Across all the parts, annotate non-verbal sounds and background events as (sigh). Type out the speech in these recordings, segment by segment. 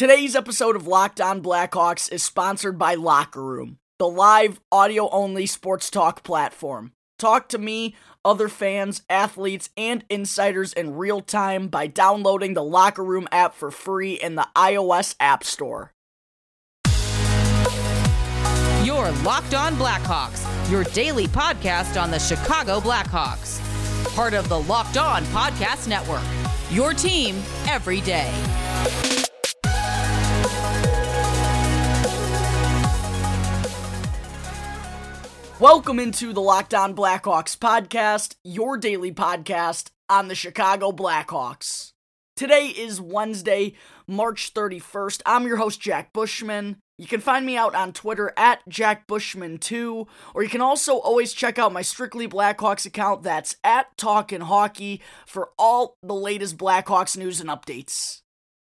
Today's episode of Locked On Blackhawks is sponsored by Locker Room, the live audio only sports talk platform. Talk to me, other fans, athletes, and insiders in real time by downloading the Locker Room app for free in the iOS App Store. Your Locked On Blackhawks, your daily podcast on the Chicago Blackhawks. Part of the Locked On Podcast Network. Your team every day. Welcome into the Locked On Blackhawks podcast, your daily podcast on the Chicago Blackhawks. Today is Wednesday, March 31st. I'm your host, Jack Bushman. You can find me out on Twitter at JackBushman2, or you can also always check out my Strictly Blackhawks account that's at Talkin' Hockey for all the latest Blackhawks news and updates.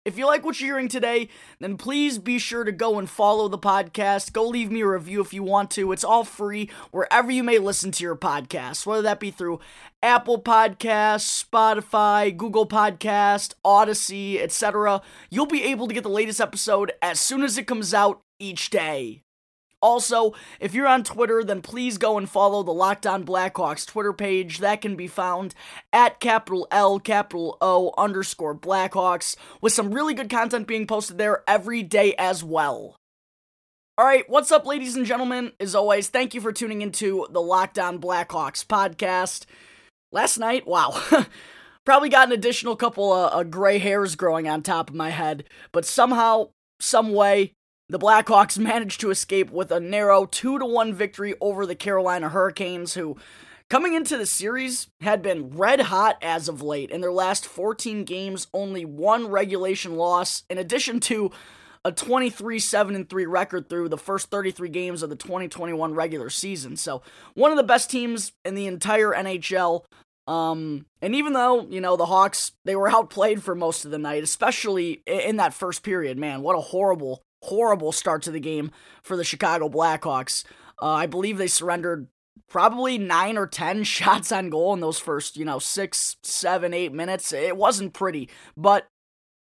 If you like what you're hearing today, then please be sure to go and follow the podcast. Go leave me a review if you want to. It's all free wherever you may listen to your podcast, whether that be through Apple Podcasts, Spotify, Google Podcast, Odyssey, etc. You'll be able to get the latest episode as soon as it comes out each day. Also, if you're on Twitter, then please go and follow the Locked On Blackhawks Twitter page. That can be found at capital L, capital O, underscore Blackhawks, with some really good content being posted there every day as well. Alright, what's up, ladies and gentlemen? As always, thank you for tuning into the Locked On Blackhawks podcast. Last night, wow. (laughs) Probably got an additional couple of, gray hairs growing on top of my head, but somehow, some way, the Blackhawks managed to escape with a narrow 2 to 1 victory over the Carolina Hurricanes, who, coming into the series, had been red hot as of late. In their last 14 games, only one regulation loss, in addition to a 23 7 3 record through the first 33 games of the 2021 regular season. So, one of the best teams in the entire NHL. Um, and even though, you know, the Hawks, they were outplayed for most of the night, especially in that first period, man, what a horrible horrible start to the game for the Chicago Blackhawks. Uh, I believe they surrendered probably nine or ten (laughs) shots on goal in those first, you know, six, seven, eight minutes. It wasn't pretty, but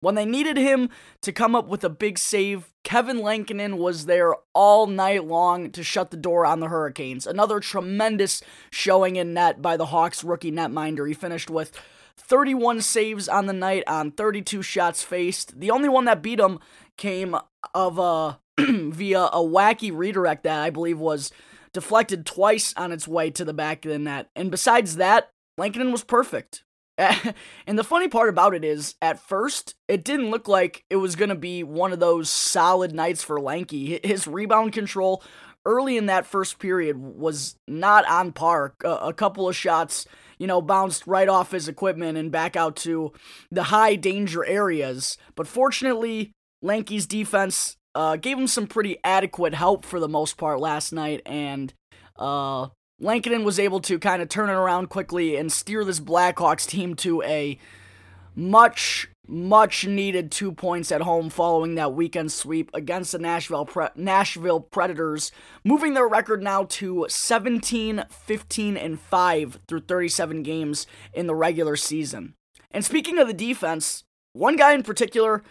when they needed him to come up with a big save, Kevin Lankinen was there all night long to shut the door on the Hurricanes. Another tremendous showing in net by the Hawks rookie netminder. He finished with 31 saves on the night on 32 shots faced. The only one that beat him came of a (clears throat) via a wacky redirect that I believe was deflected twice on its way to the back of the net. And besides that, Lankinen was perfect. (laughs) and the funny part about it is, at first, it didn't look like it was going to be one of those solid nights for Lanky. His rebound control early in that first period was not on par. A, a couple of shots, you know, bounced right off his equipment and back out to the high danger areas. But fortunately, Lanky's defense uh, gave him some pretty adequate help for the most part last night, and uh, Lankinen was able to kind of turn it around quickly and steer this Blackhawks team to a much, much needed two points at home following that weekend sweep against the Nashville Pre- Nashville Predators, moving their record now to 17, 15, and 5 through 37 games in the regular season. And speaking of the defense, one guy in particular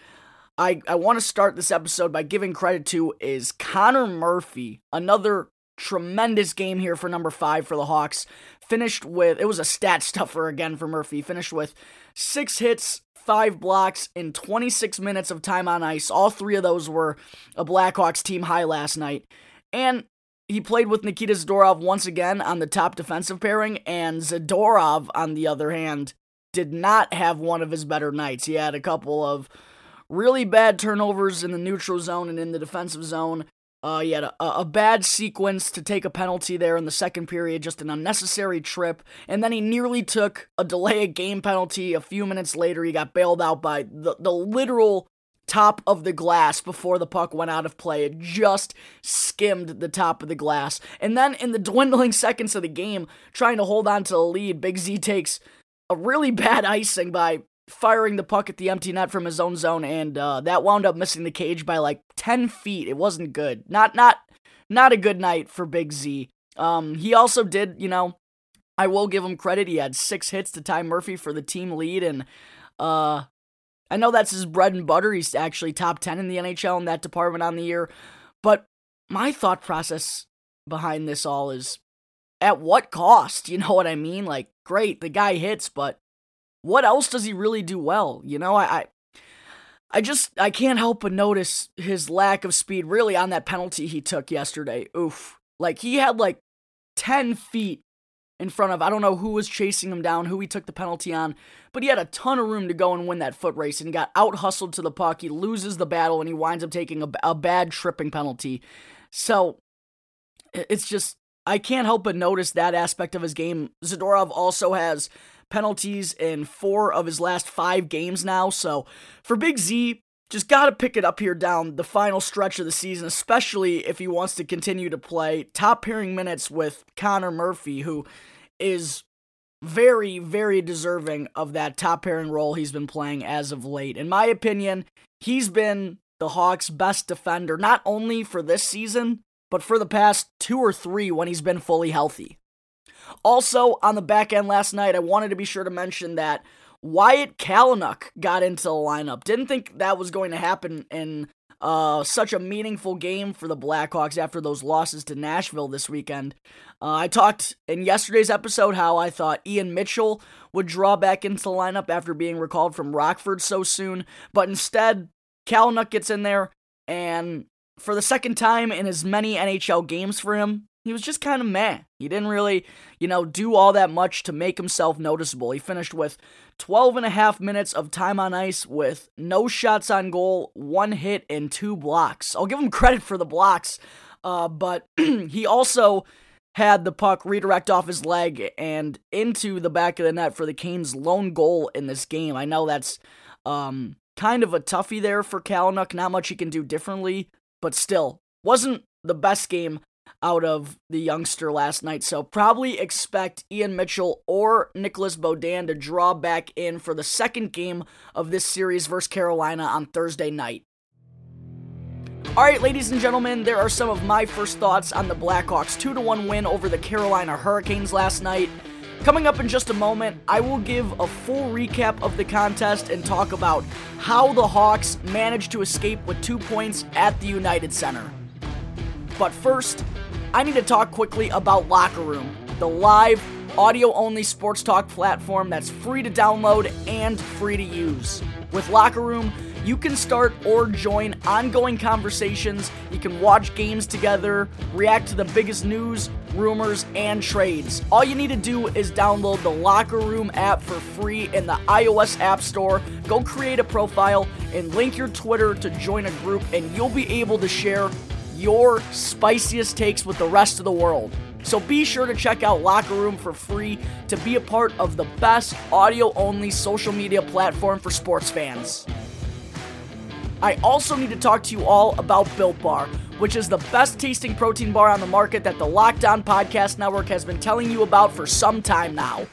I, I want to start this episode by giving credit to is Connor Murphy. Another tremendous game here for number five for the Hawks. Finished with, it was a stat stuffer again for Murphy. Finished with six hits, five blocks, in 26 minutes of time on ice. All three of those were a Blackhawks team high last night. And he played with Nikita Zadorov once again on the top defensive pairing, and Zadorov, on the other hand, did not have one of his better nights. He had a couple of really bad turnovers in the neutral zone and in the defensive zone. Uh, he had a, a bad sequence to take a penalty there in the second period, just an unnecessary trip. And then he nearly took a delay of game penalty. A few minutes later, he got bailed out by the, the literal top of the glass before the puck went out of play. It just skimmed the top of the glass. And then in the (laughs) dwindling seconds of the game, trying to hold on to the lead, Big Z takes a really bad (laughs) icing by firing the puck at the empty net from his own zone, and uh, that wound up missing the cage by like ten feet. It wasn't good. Not not not a good night for Big Z. Um, he also did, you know, I will give him credit. He had six hits to tie Murphy for the team lead, and uh, I know that's his bread and butter. He's actually top 10 in the NHL in that department on the year. But my thought process behind this all is at what cost? (laughs) You know what I mean? Like, great, the guy hits, but what else does he really do well? You know, I, I I just I can't help but notice his lack of speed really on that penalty he took yesterday. Oof. Like he had like 10 feet in front of I don't know who was chasing him down, who he took the penalty on, but he had a ton of room to go and win that foot race and got out hustled to the puck. He loses the battle and he winds up taking a, a bad tripping penalty. So it's just I can't help but notice that aspect of his game. Zadorov also has penalties in four of his last five games now. So for Big Z, just got to pick it up here down the final stretch of the season, especially if he wants to continue to play top pairing minutes with Connor Murphy, who is very, very deserving of that top pairing role he's been playing as of late. In my opinion, he's been the Hawks' best defender, not only for this season, but for the past two or three when he's been fully healthy. Also, on the back end last night, I wanted to be sure to mention that Wyatt Kalynuk got into the lineup. Didn't think that was going to happen in uh, such a meaningful game for the Blackhawks after those losses to Nashville this weekend. Uh, I talked in yesterday's episode how I thought Ian Mitchell would draw back into the lineup after being recalled from Rockford so soon, but instead, Kalynuk gets in there, and for the second time in as many NHL games for him, he was just kind of meh. He didn't really, you know, do all that much to make himself noticeable. He finished with 12 and a half minutes of time on ice with no shots on goal, one hit, and two blocks. I'll give him (laughs) credit for the blocks, uh, but (clears throat) he also had the puck redirect off his leg and into the back of the net for the Canes' lone goal in this game. I know that's um, kind of a toughie there for Kalynuk. Not much he can do differently, but still, wasn't the best game out of the youngster last night. So probably expect Ian Mitchell or Nicholas Beaudin to draw back in for the second game of this series versus Carolina on Thursday night. All right, ladies and gentlemen, there are some of my first thoughts on the Blackhawks 2 1 win over the Carolina Hurricanes last night. Coming up in just a moment, I will give a full recap of the contest and talk about how the Hawks managed to escape with two points at the United Center. But first, I need to talk quickly about Locker Room, the live, audio only sports talk platform that's free to download and free to use. With Locker Room, you can start or join ongoing conversations. You can watch games together, react to the biggest news, rumors, and trades. All you need to do is download the Locker Room app for free in the iOS App Store. Go create a profile and link your Twitter to join a group, and you'll be able to share your spiciest takes with the rest of the world. So be sure to check out Locker Room for free to be a part of the best audio only social media platform for sports fans. I also need to talk to you all about Built Bar, which is the best tasting protein bar on the market that the Locked On Podcast Network has been telling you about for some time now.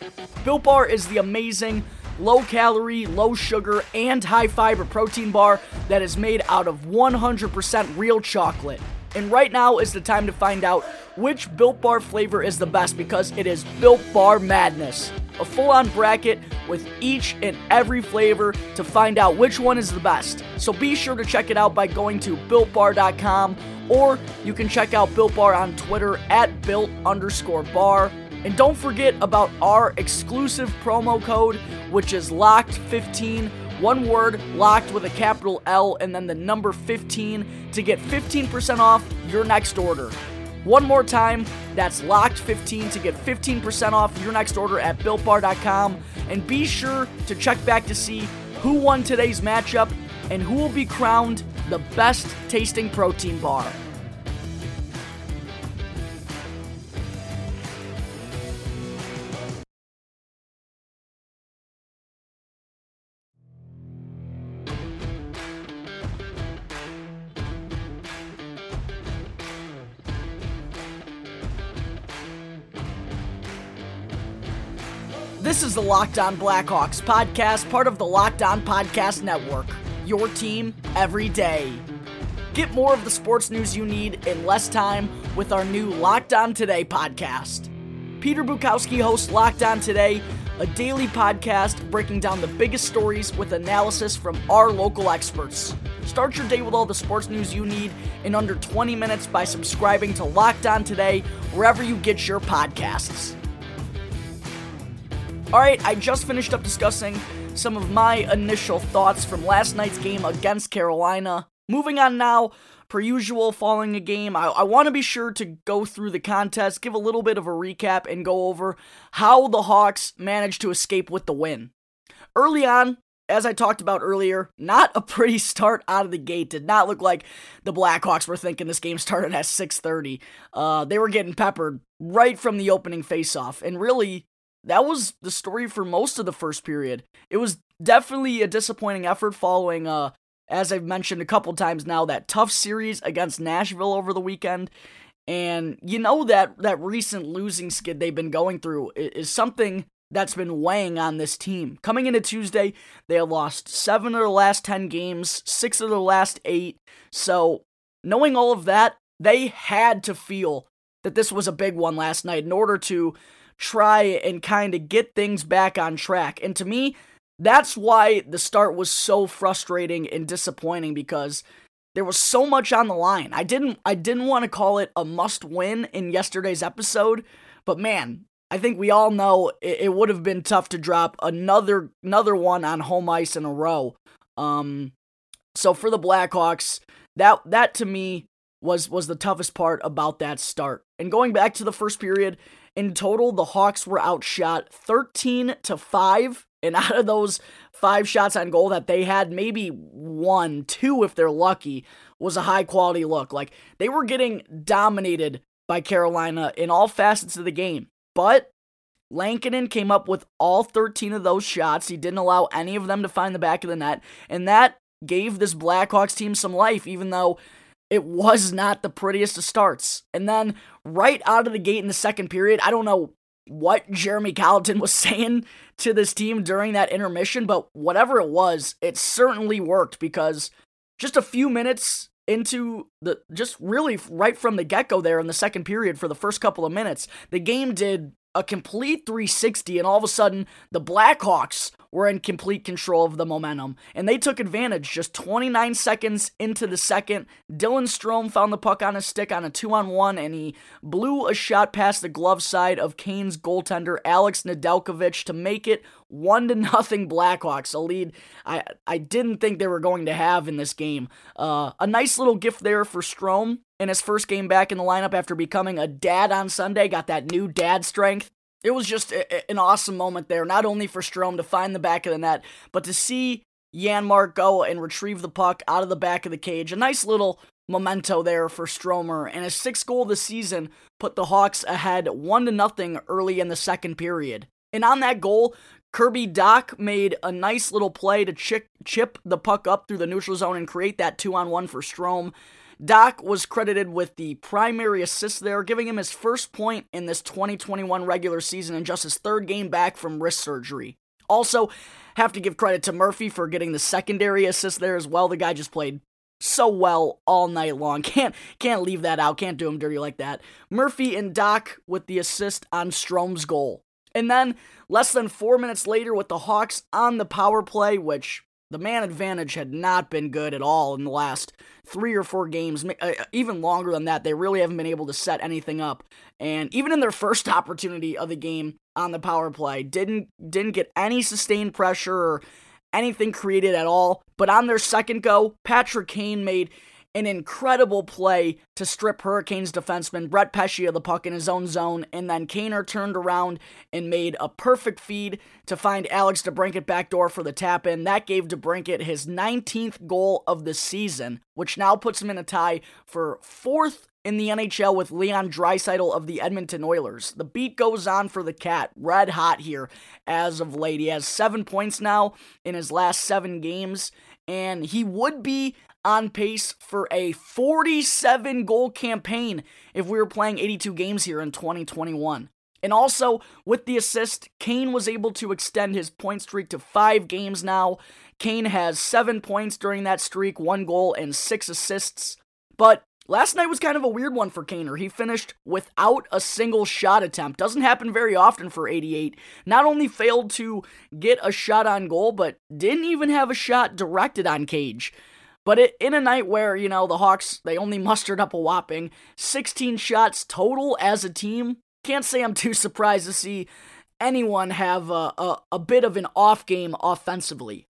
Built Bar is the amazing, low calorie, low sugar, and high fiber protein bar that is made out of 100% real chocolate. And right now is the time to find out which Built Bar flavor is the best because it is Built Bar Madness. A full on bracket with each and every flavor to find out which one is the best. So be sure to check it out by going to builtbar.com or you can check out Built Bar on Twitter at built underscore bar. And don't forget about our exclusive promo code, which is locked15 one word, locked with a capital L, and then the number 15 to get 15% off your next order. One more time, that's locked 15 to get 15% off your next order at builtbar.com. And be sure to check back to see who won today's matchup and who will be crowned the best tasting protein bar. This is the Locked On Blackhawks podcast, part of the Locked On Podcast Network. Your team every day. Get more of the sports news you need in less time with our new Locked On Today podcast. Peter Bukowski hosts Locked On Today, a daily podcast breaking down the biggest stories with analysis from our local experts. Start your day with all the sports news you need in under 20 minutes by subscribing to Locked On Today, wherever you get your podcasts. All right, I just finished up discussing some of my initial thoughts from last night's game against Carolina. Moving on now per usual, following a game, I, I want to be sure to go through the contest, give a little bit of a recap, and go over how the Hawks managed to escape with the win. Early on, as I talked about earlier, not a (laughs) pretty start out of the gate. Did not look like the Blackhawks were thinking this game started at 6:30. Uh, they were getting peppered right from the opening faceoff, and really, that was the story for most of the first period. It was definitely a disappointing effort following uh, as I've mentioned a couple times now, that tough series against Nashville over the weekend. And you know that that recent losing skid they've been going through is something that's been weighing on this team. Coming into Tuesday, they have lost seven of the last 10 games, six of the last eight. So, knowing all of that, they had to feel that this was a big one last night in order to try and kind of get things back on track. And to me, that's why the start was so frustrating and disappointing because there was so much on the line. I didn't I didn't want to call it a must win in yesterday's episode, but man, I think we all know it, it would have been tough to drop another another one on home ice in a row. Um so for the Blackhawks, that that to me was was the toughest part about that start. And going back to the first period, in total the Hawks were outshot 13 to 5 and out of those five shots on goal that they had, maybe one, two, if they're lucky, was a high quality look. Like they were getting dominated by Carolina in all facets of the game. But Lankinen came up with all 13 of those shots. He didn't allow any of them to find the back of the net. And that gave this Blackhawks team some life, even though it was not the prettiest of starts. And then right out of the gate in the second period, I don't know what Jeremy Colliton (laughs) was saying to this team during that intermission, but whatever it was, it certainly worked because just a few minutes into the just really right from the get-go there in the second period for the first couple of minutes, the game did a complete 360 and all of a sudden the Blackhawks were in complete control of the momentum, and they took advantage. Just 29 seconds into the second, Dylan Strome found the puck on his stick on a two on one, and he blew a shot past the glove side of Canes' goaltender Alex Nedeljkovic to make it one to nothing Blackhawks, a lead I I didn't think they were going to have in this game. Uh, a nice little gift there for Strome in his first game back in the lineup after becoming a dad on Sunday. Got that new dad strength it was just a, an awesome moment there, not only for Strome to find the back of the net, but to see Janmark go and retrieve the puck out of the back of the cage. A nice little memento there for Stromer, and his sixth goal of the season put the Hawks ahead one to nothing early in the second period. And on that goal, Kirby Dach made a nice little play to chip, chip the puck up through the neutral zone and create that two on one for Strome. Dach was credited with the primary assist there, giving him his first point in this 2021 regular season and just his third game back from wrist surgery. Also, have to give credit to Murphy for getting the secondary assist there as well. The guy just played so well all night long. (laughs) Can't can't leave that out. Can't do him dirty like that. Murphy and Dach with the assist on Strome's goal. And then less than 4 minutes later with the Hawks on the power play, which the man advantage had not been good at all in the last three or four games, uh, even longer than that. They really haven't been able to set anything up. And even in their first (laughs) opportunity of the game on the power play, didn't didn't get any sustained pressure or anything created at all. But on their second go, Patrick Kane made an incredible play to strip Hurricanes defenseman Brett Pesce of the puck in his own zone, and then Kaner turned around and made a perfect feed to find Alex DeBrincat backdoor for the tap in. That gave DeBrincat his 19th goal of the season, which now puts him in a tie for fourth in the NHL with Leon Draisaitl of the Edmonton Oilers. The beat goes on for the Cat, red hot here as of late. He has seven points now in his last seven games, and he would be on pace for a 47 goal campaign if we were playing 82 games here in 2021. And also, with the assist, Kane was able to extend his point streak to five games now. Kane has seven points during that streak, one goal, and six assists. But Last night was kind of a weird one for Kaner. He finished without a single shot attempt. Doesn't happen very often for 88. Not only failed to get a shot on goal, but didn't even have a shot directed on Cage. But it, in a night where, you know, the Hawks, they only (laughs) mustered up a whopping 16 shots total as a team, can't say I'm too surprised to see anyone have a, a, a bit of an off game offensively.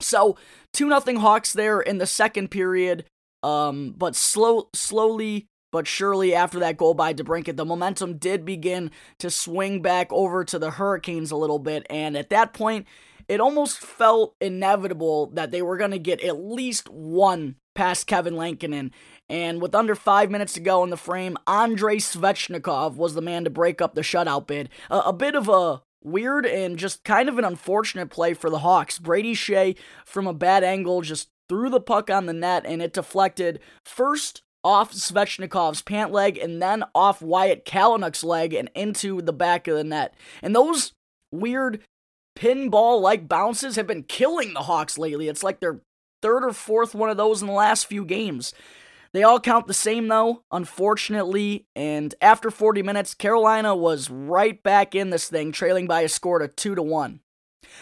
So, 2 0 Hawks there in the second period. Um, but slow, slowly but surely after that goal by DeBrincat, the momentum did begin to swing back over to the Hurricanes a little bit. And at that point, it almost felt inevitable that they were going to get at least one past Kevin Lankinen. And with under five minutes to go in the frame, Andrei Svechnikov was the man to break up the shutout bid. A, a bit of a weird and just kind of an unfortunate play for the Hawks. Brady Skjei, from a bad angle, just threw the puck on the net and it deflected first off Svechnikov's pant leg and then off Wyatt Kalynuk's leg and into the back of the net. And those weird pinball like bounces have been killing the Hawks lately. It's like their third or fourth one of those in the last few games. They all count the same though, unfortunately, and after 40 minutes, Carolina was right back in this thing, trailing by a score to 2 to 1.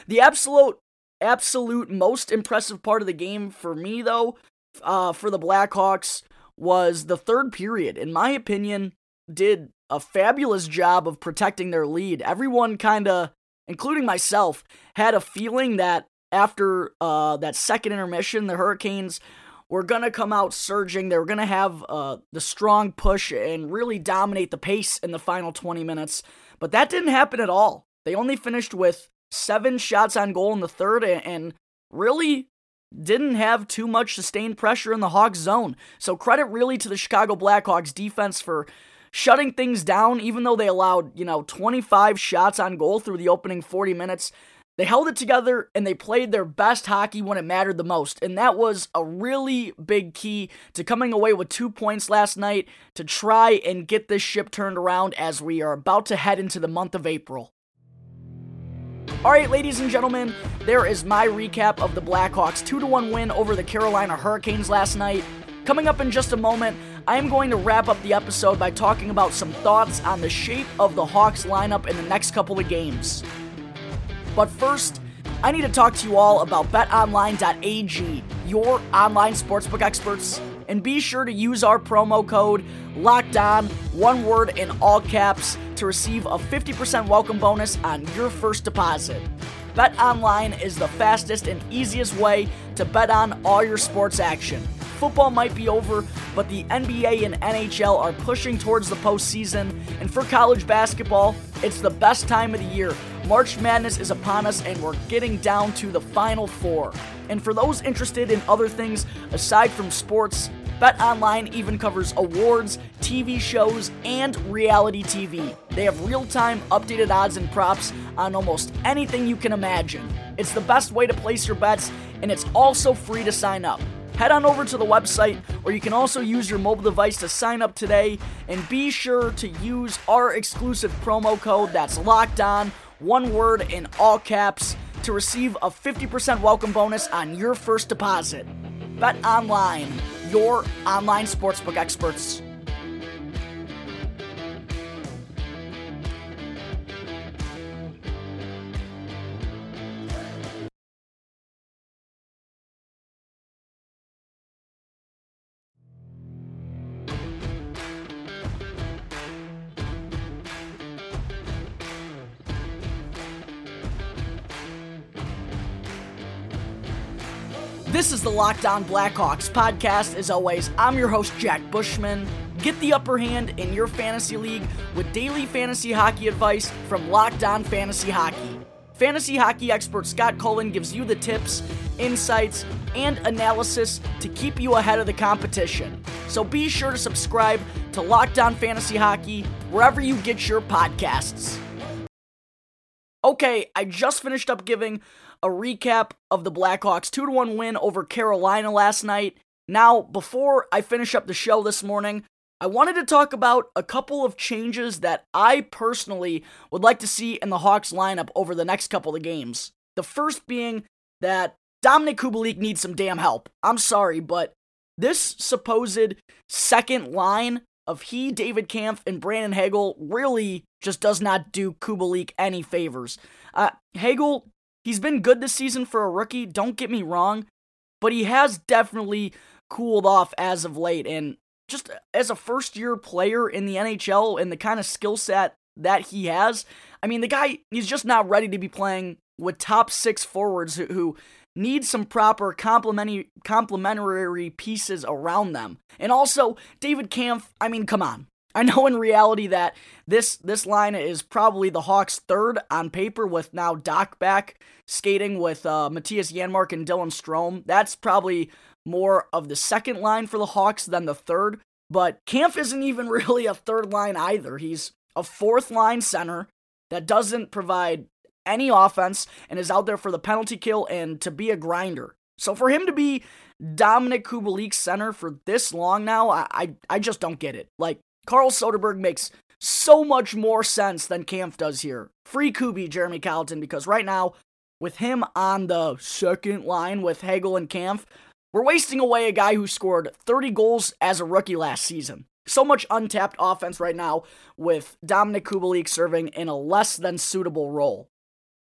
The absolute absolute most impressive part of the game for me, though, uh, for the Blackhawks was the third period. In my opinion, did a fabulous job of protecting their lead. Everyone kind of, including myself, had a feeling that after uh, that second intermission, the Hurricanes were going to come out surging. They were going to have uh, the strong push and really dominate the pace in the final 20 minutes. But that didn't happen at all. They only finished with seven shots on goal in the third and really didn't have too much sustained pressure in the Hawks zone. So credit really to the Chicago Blackhawks defense for shutting things down even though they allowed, you know, 25 shots on goal through the opening 40 minutes. They held it together and they played their best hockey when it mattered the most. And that was a really big key to coming away with two points last night to try and get this ship turned around as we are about to head into the month of April. All right, ladies and gentlemen, there is my recap of the Blackhawks 2 1 win over the Carolina Hurricanes last night. Coming up in just a moment, I am going to wrap up the episode by talking about some thoughts on the shape of the Hawks lineup in the next couple of games. But first, I need to talk to you all about betonline.ag, your online sportsbook experts, and be sure to use our promo code LOCKEDON, one word in all caps, to receive a 50% welcome bonus on your first deposit. BetOnline is the fastest and easiest way to bet on all your sports action. Football might be over, but the NBA and NHL are pushing towards the postseason, and for college basketball, it's the best time of the year. March Madness is upon us, and we're getting down to the Final Four. And for those interested in other things aside from sports, BetOnline even covers awards, TV shows, and reality TV. They have real time updated odds and props on almost anything you can imagine. It's the best way to place your bets, and it's also free to sign up. Head on over to the website, or you can also use your mobile device to sign up today. And be sure to use our exclusive promo code that's locked on, one word in all caps, to receive a 50% welcome bonus on your first deposit. Bet online your online sportsbook experts. This is the Locked On Blackhawks podcast. As always, I'm your host, Jack Bushman. Get the upper hand in your fantasy league with daily fantasy hockey advice from Locked On Fantasy Hockey. Fantasy hockey expert Scott Cullen gives you the tips, insights, and analysis to keep you ahead of the competition. So be sure to subscribe to Locked On Fantasy Hockey wherever you get your podcasts. Okay, I just finished up giving a recap of the Blackhawks 2 1 win over Carolina last night. Now, before I finish up the show this morning, I wanted to talk about a couple of changes that I personally would like to see in the Hawks lineup over the next couple of games. The first being that Dominik Kubalik needs some damn help. I'm sorry, but this supposed second line of he, David Kampf, and Brandon Hagel really just does not do Kubalik any favors. Uh, Hagel, he's been good this season for a rookie, don't get me wrong, but he has definitely cooled off as of late. And just as a first year player in the NHL and the kind of skill set that he has, I mean, the guy, he's just not ready to be playing with top six forwards who, who need some proper complementary complementary pieces around them. And also, David Kampf, I mean, come on. I know in reality that this this line is probably the Hawks' third on paper, with now Dach back skating with uh, Mattias Janmark and Dylan Strome. That's probably more of the second line for the Hawks than the third. But Kampf isn't even (laughs) really a third line either. He's a fourth line center that doesn't provide any offense and is out there for the penalty kill and to be a grinder. So for him to be Dominik Kubalik center for this long now, I, I, I just don't get it. Like Carl Soderberg makes so much more sense than Kampf does here. Free Kubi, Jeremy Colliton, because right now, with him on the second line with Hagel and Kampf, we're wasting away a guy who scored 30 goals as a rookie last season. So much untapped offense right now with Dominik Kubalik serving in a less than suitable role.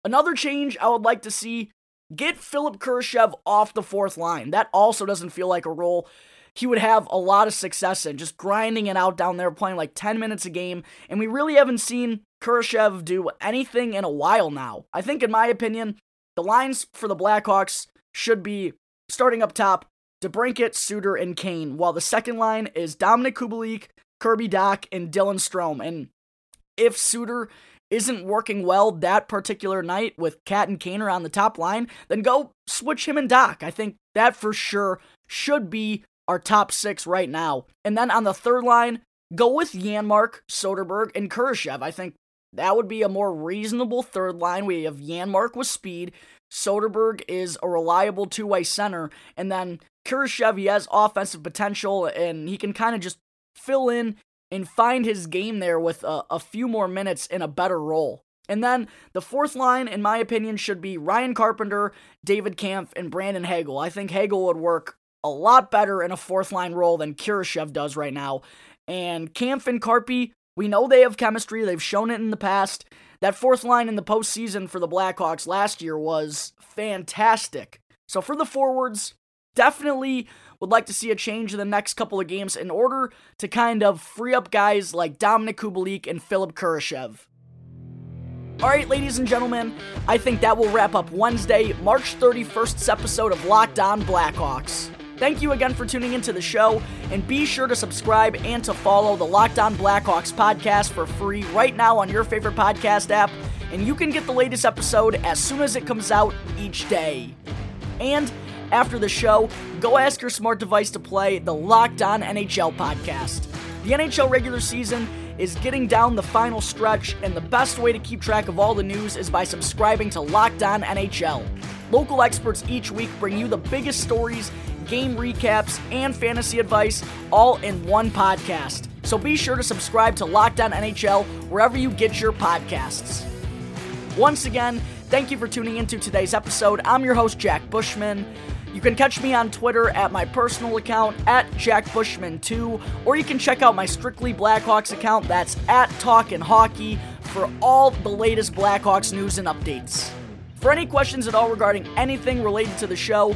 Another change I would like to see get Philip Kurashev off the fourth line. That also doesn't feel like a role he would have a lot of success in, just grinding it out down there, playing like 10 minutes a game. And we really haven't seen Kurashev do anything in a while now. I think, in my opinion, the lines for the Blackhawks should be starting up top DeBrincat, Suter, and Kane, while the second line is Dominik Kubalik, Kirby Dach, and Dylan Strome. And if Suter isn't working well that particular night with Cat and Kaner on the top line, then go switch him and Dach. I think that for sure should be our top six right now. And then on the third line, go with Janmark, Soderberg, and Kurashev. I think that would be a more reasonable third line. We have Janmark with speed. Soderberg is a reliable two way center. And then Kurashev, he has offensive potential and he can kind of just fill in and find his game there with a, a few more minutes in a better role. And then the fourth line, in my opinion, should be Ryan Carpenter, David Kampf, and Brandon Hagel. I think Hagel would work a lot better in a fourth line role than Kurashev does right now. And Kampf and Carpy, we know they have chemistry. They've shown it in the past. That fourth line in the postseason for the Blackhawks last year was fantastic. So for the forwards, definitely would like to see a change in the next couple of games in order to kind of free up guys like Dominik Kubalik and Philip Kurashev. All right, ladies and gentlemen, I think that will wrap up Wednesday, March 31st's episode of Locked On Blackhawks. Thank you again for tuning into the show, and be sure to subscribe and to follow the Locked On Blackhawks podcast for free right now on your favorite podcast app, and you can get the latest episode as soon as it comes out each day. And after the show, go ask your smart device to play the Locked On NHL podcast. The NHL regular season is getting down the final stretch, and the best way to keep track of all the news is by subscribing to Locked On NHL. Local experts each week bring you the biggest stories, game recaps, and fantasy advice all in one podcast. So be sure to subscribe to Locked On NHL wherever you get your podcasts. Once again, thank you for tuning into today's episode. I'm your host, Jack Bushman. You can catch me on Twitter at my personal account at JackBushman2, or you can check out my Strictly Blackhawks account that's at Talkin' Hockey for all the latest Blackhawks news and updates. For any questions at all regarding anything related to the show,